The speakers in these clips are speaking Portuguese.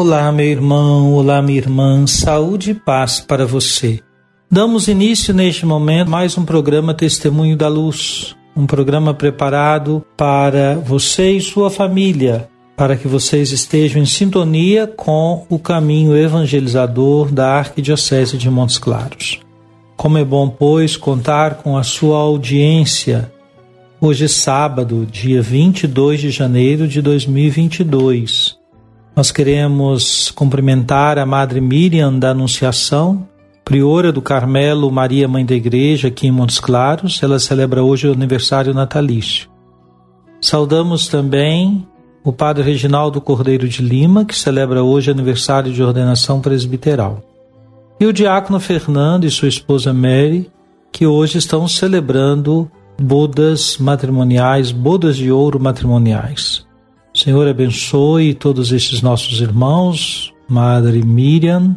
Olá, meu irmão, olá, minha irmã, saúde e paz para você. Damos início neste momento mais um programa Testemunho da Luz, um programa preparado para você e sua família, para que vocês estejam em sintonia com o caminho evangelizador da Arquidiocese de Montes Claros. Como é bom, pois, contar com a sua audiência. Hoje é sábado, dia 22 de janeiro de 2022. Nós queremos cumprimentar a Madre Miriam da Anunciação, priora do Carmelo Maria Mãe da Igreja aqui em Montes Claros. Ela celebra hoje o aniversário natalício. Saudamos também o Padre Reginaldo Cordeiro de Lima, que celebra hoje aniversário de ordenação presbiteral. E o diácono Fernando e sua esposa Mary, que hoje estão celebrando bodas matrimoniais, bodas de ouro matrimoniais. Senhor abençoe todos estes nossos irmãos, Madre Miriam,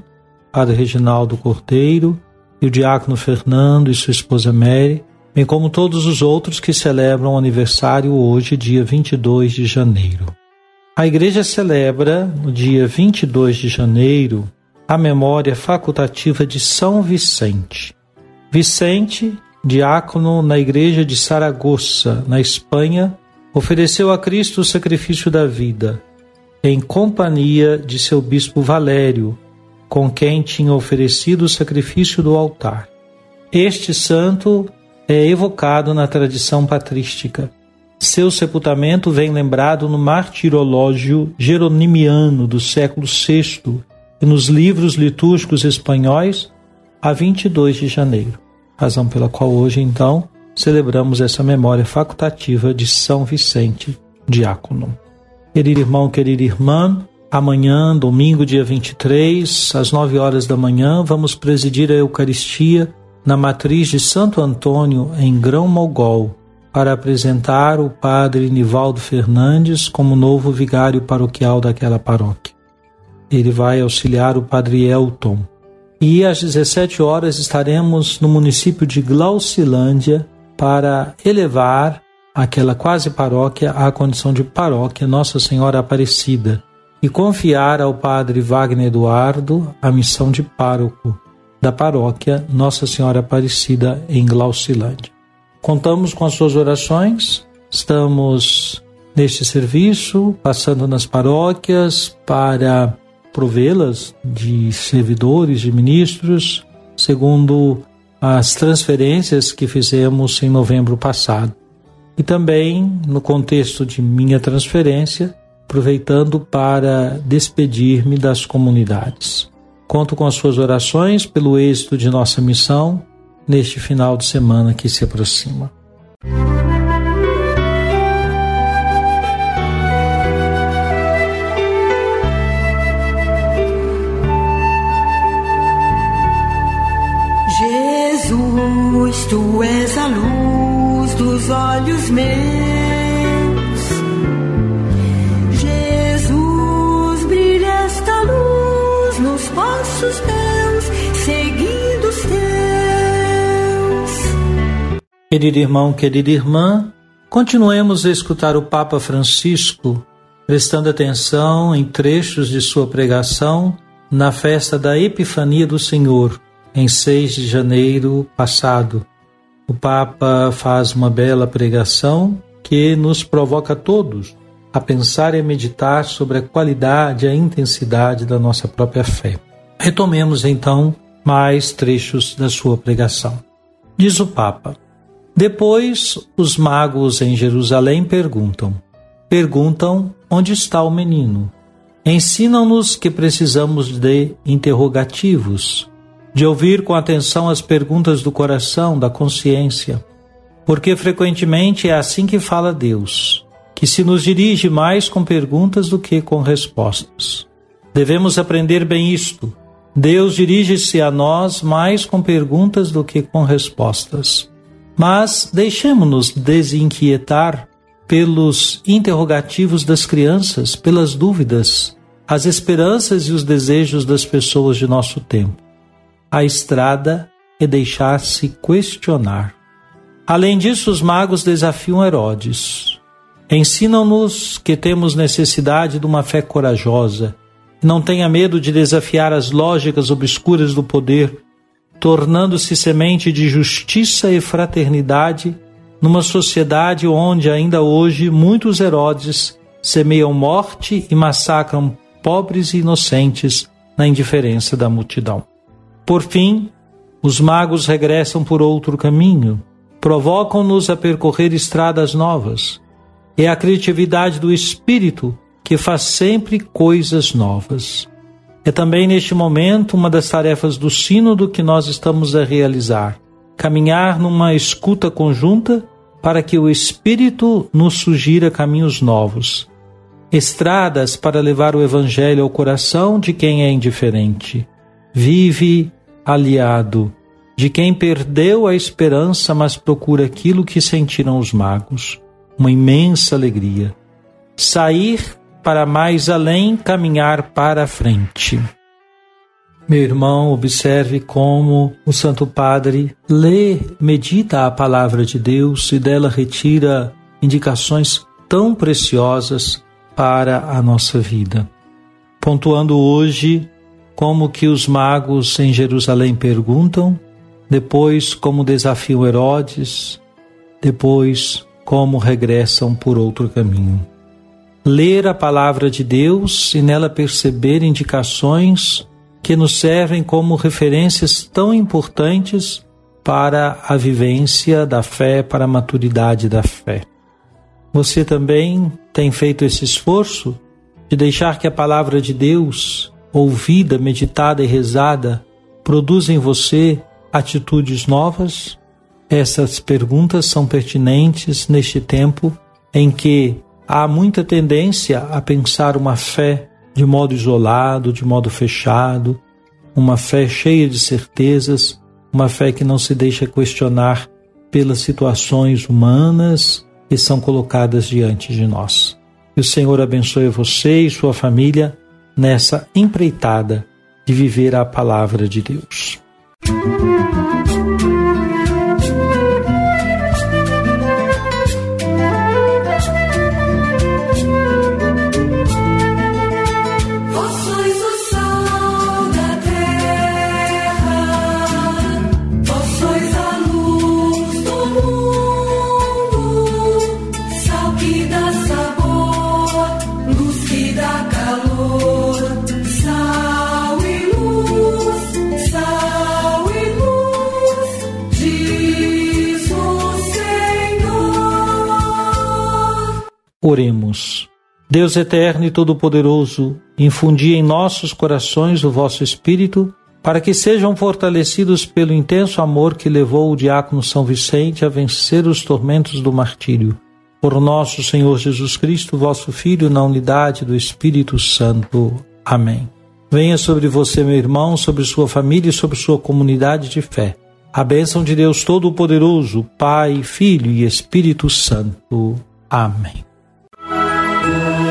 Padre Reginaldo Cordeiro e o diácono Fernando e sua esposa Mary, bem como todos os outros que celebram o aniversário hoje, dia 22 de janeiro. A igreja celebra, no dia 22 de janeiro, a memória facultativa de São Vicente. Vicente, diácono na igreja de Saragossa, na Espanha, ofereceu a Cristo o sacrifício da vida, em companhia de seu bispo Valério, com quem tinha oferecido o sacrifício do altar. Este santo é evocado na tradição patrística. Seu sepultamento vem lembrado no martirológio jeronimiano do século VI e nos livros litúrgicos espanhóis a 22 de janeiro, razão pela qual hoje, então, celebramos essa memória facultativa de São Vicente, diácono. Querido irmão, querida irmã, amanhã, domingo, dia 23, às 9 horas da manhã, vamos presidir a Eucaristia na matriz de Santo Antônio, em Grão Mogol, para apresentar o padre Nivaldo Fernandes como novo vigário paroquial daquela paróquia. Ele vai auxiliar o padre Elton. E às 17 horas estaremos no município de Glaucilândia para elevar aquela quase paróquia à condição de paróquia Nossa Senhora Aparecida e confiar ao padre Wagner Eduardo a missão de pároco da paróquia Nossa Senhora Aparecida em Glaucilândia. Contamos com as suas orações, estamos neste serviço, passando nas paróquias para provê-las de servidores, de ministros, segundo as transferências que fizemos em novembro passado. E também, no contexto de minha transferência, aproveitando para despedir-me das comunidades. Conto com as suas orações pelo êxito de nossa missão neste final de semana que se aproxima. Olhos meus. Jesus, brilha esta luz nos passos meus, seguindo os teus. Querido irmão, querida irmã, continuemos a escutar o Papa Francisco, prestando atenção em trechos de sua pregação na festa da Epifania do Senhor em 6 de janeiro passado. O Papa faz uma bela pregação que nos provoca a todos a pensar e a meditar sobre a qualidade e a intensidade da nossa própria fé. Retomemos então mais trechos da sua pregação. Diz o Papa: Depois os magos em Jerusalém perguntam: Perguntam onde está o menino? Ensinam-nos que precisamos de interrogativos, de ouvir com atenção as perguntas do coração, da consciência, porque frequentemente é assim que fala Deus, que se nos dirige mais com perguntas do que com respostas. Devemos aprender bem isto. Deus dirige-se a nós mais com perguntas do que com respostas. Mas deixemos-nos desinquietar pelos interrogativos das crianças, pelas dúvidas, as esperanças e os desejos das pessoas de nosso tempo. A estrada é deixar-se questionar. Além disso, os magos desafiam Herodes. Ensinam-nos que temos necessidade de uma fé corajosa. Não tenha medo de desafiar as lógicas obscuras do poder, tornando-se semente de justiça e fraternidade numa sociedade onde ainda hoje muitos Herodes semeiam morte e massacram pobres e inocentes na indiferença da multidão. Por fim, os magos regressam por outro caminho, provocam-nos a percorrer estradas novas. É a criatividade do espírito que faz sempre coisas novas. É também neste momento uma das tarefas do sínodo que nós estamos a realizar, caminhar numa escuta conjunta para que o espírito nos sugira caminhos novos, estradas para levar o evangelho ao coração de quem é indiferente. Vive aliado de quem perdeu a esperança, mas procura aquilo que sentiram os magos, uma imensa alegria. Sair para mais além, caminhar para a frente. Meu irmão, observe como o Santo Padre lê, medita a palavra de Deus e dela retira indicações tão preciosas para a nossa vida. Pontuando hoje como que os magos em Jerusalém perguntam, depois como desafiam Herodes, depois como regressam por outro caminho. Ler a palavra de Deus e nela perceber indicações que nos servem como referências tão importantes para a vivência da fé, para a maturidade da fé. Você também tem feito esse esforço de deixar que a palavra de Deus ouvida, meditada e rezada, produz em você atitudes novas? Essas perguntas são pertinentes neste tempo em que há muita tendência a pensar uma fé de modo isolado, de modo fechado, uma fé cheia de certezas, uma fé que não se deixa questionar pelas situações humanas que são colocadas diante de nós. Que o Senhor abençoe você e sua família nessa empreitada de viver a palavra de Deus. Oremos. Deus eterno e todo-poderoso, infundi em nossos corações o vosso Espírito, para que sejam fortalecidos pelo intenso amor que levou o diácono São Vicente a vencer os tormentos do martírio. Por nosso Senhor Jesus Cristo, vosso Filho, na unidade do Espírito Santo. Amém. Venha sobre você, meu irmão, sobre sua família e sobre sua comunidade de fé. A bênção de Deus Todo-Poderoso, Pai, Filho e Espírito Santo. Amém. Lord.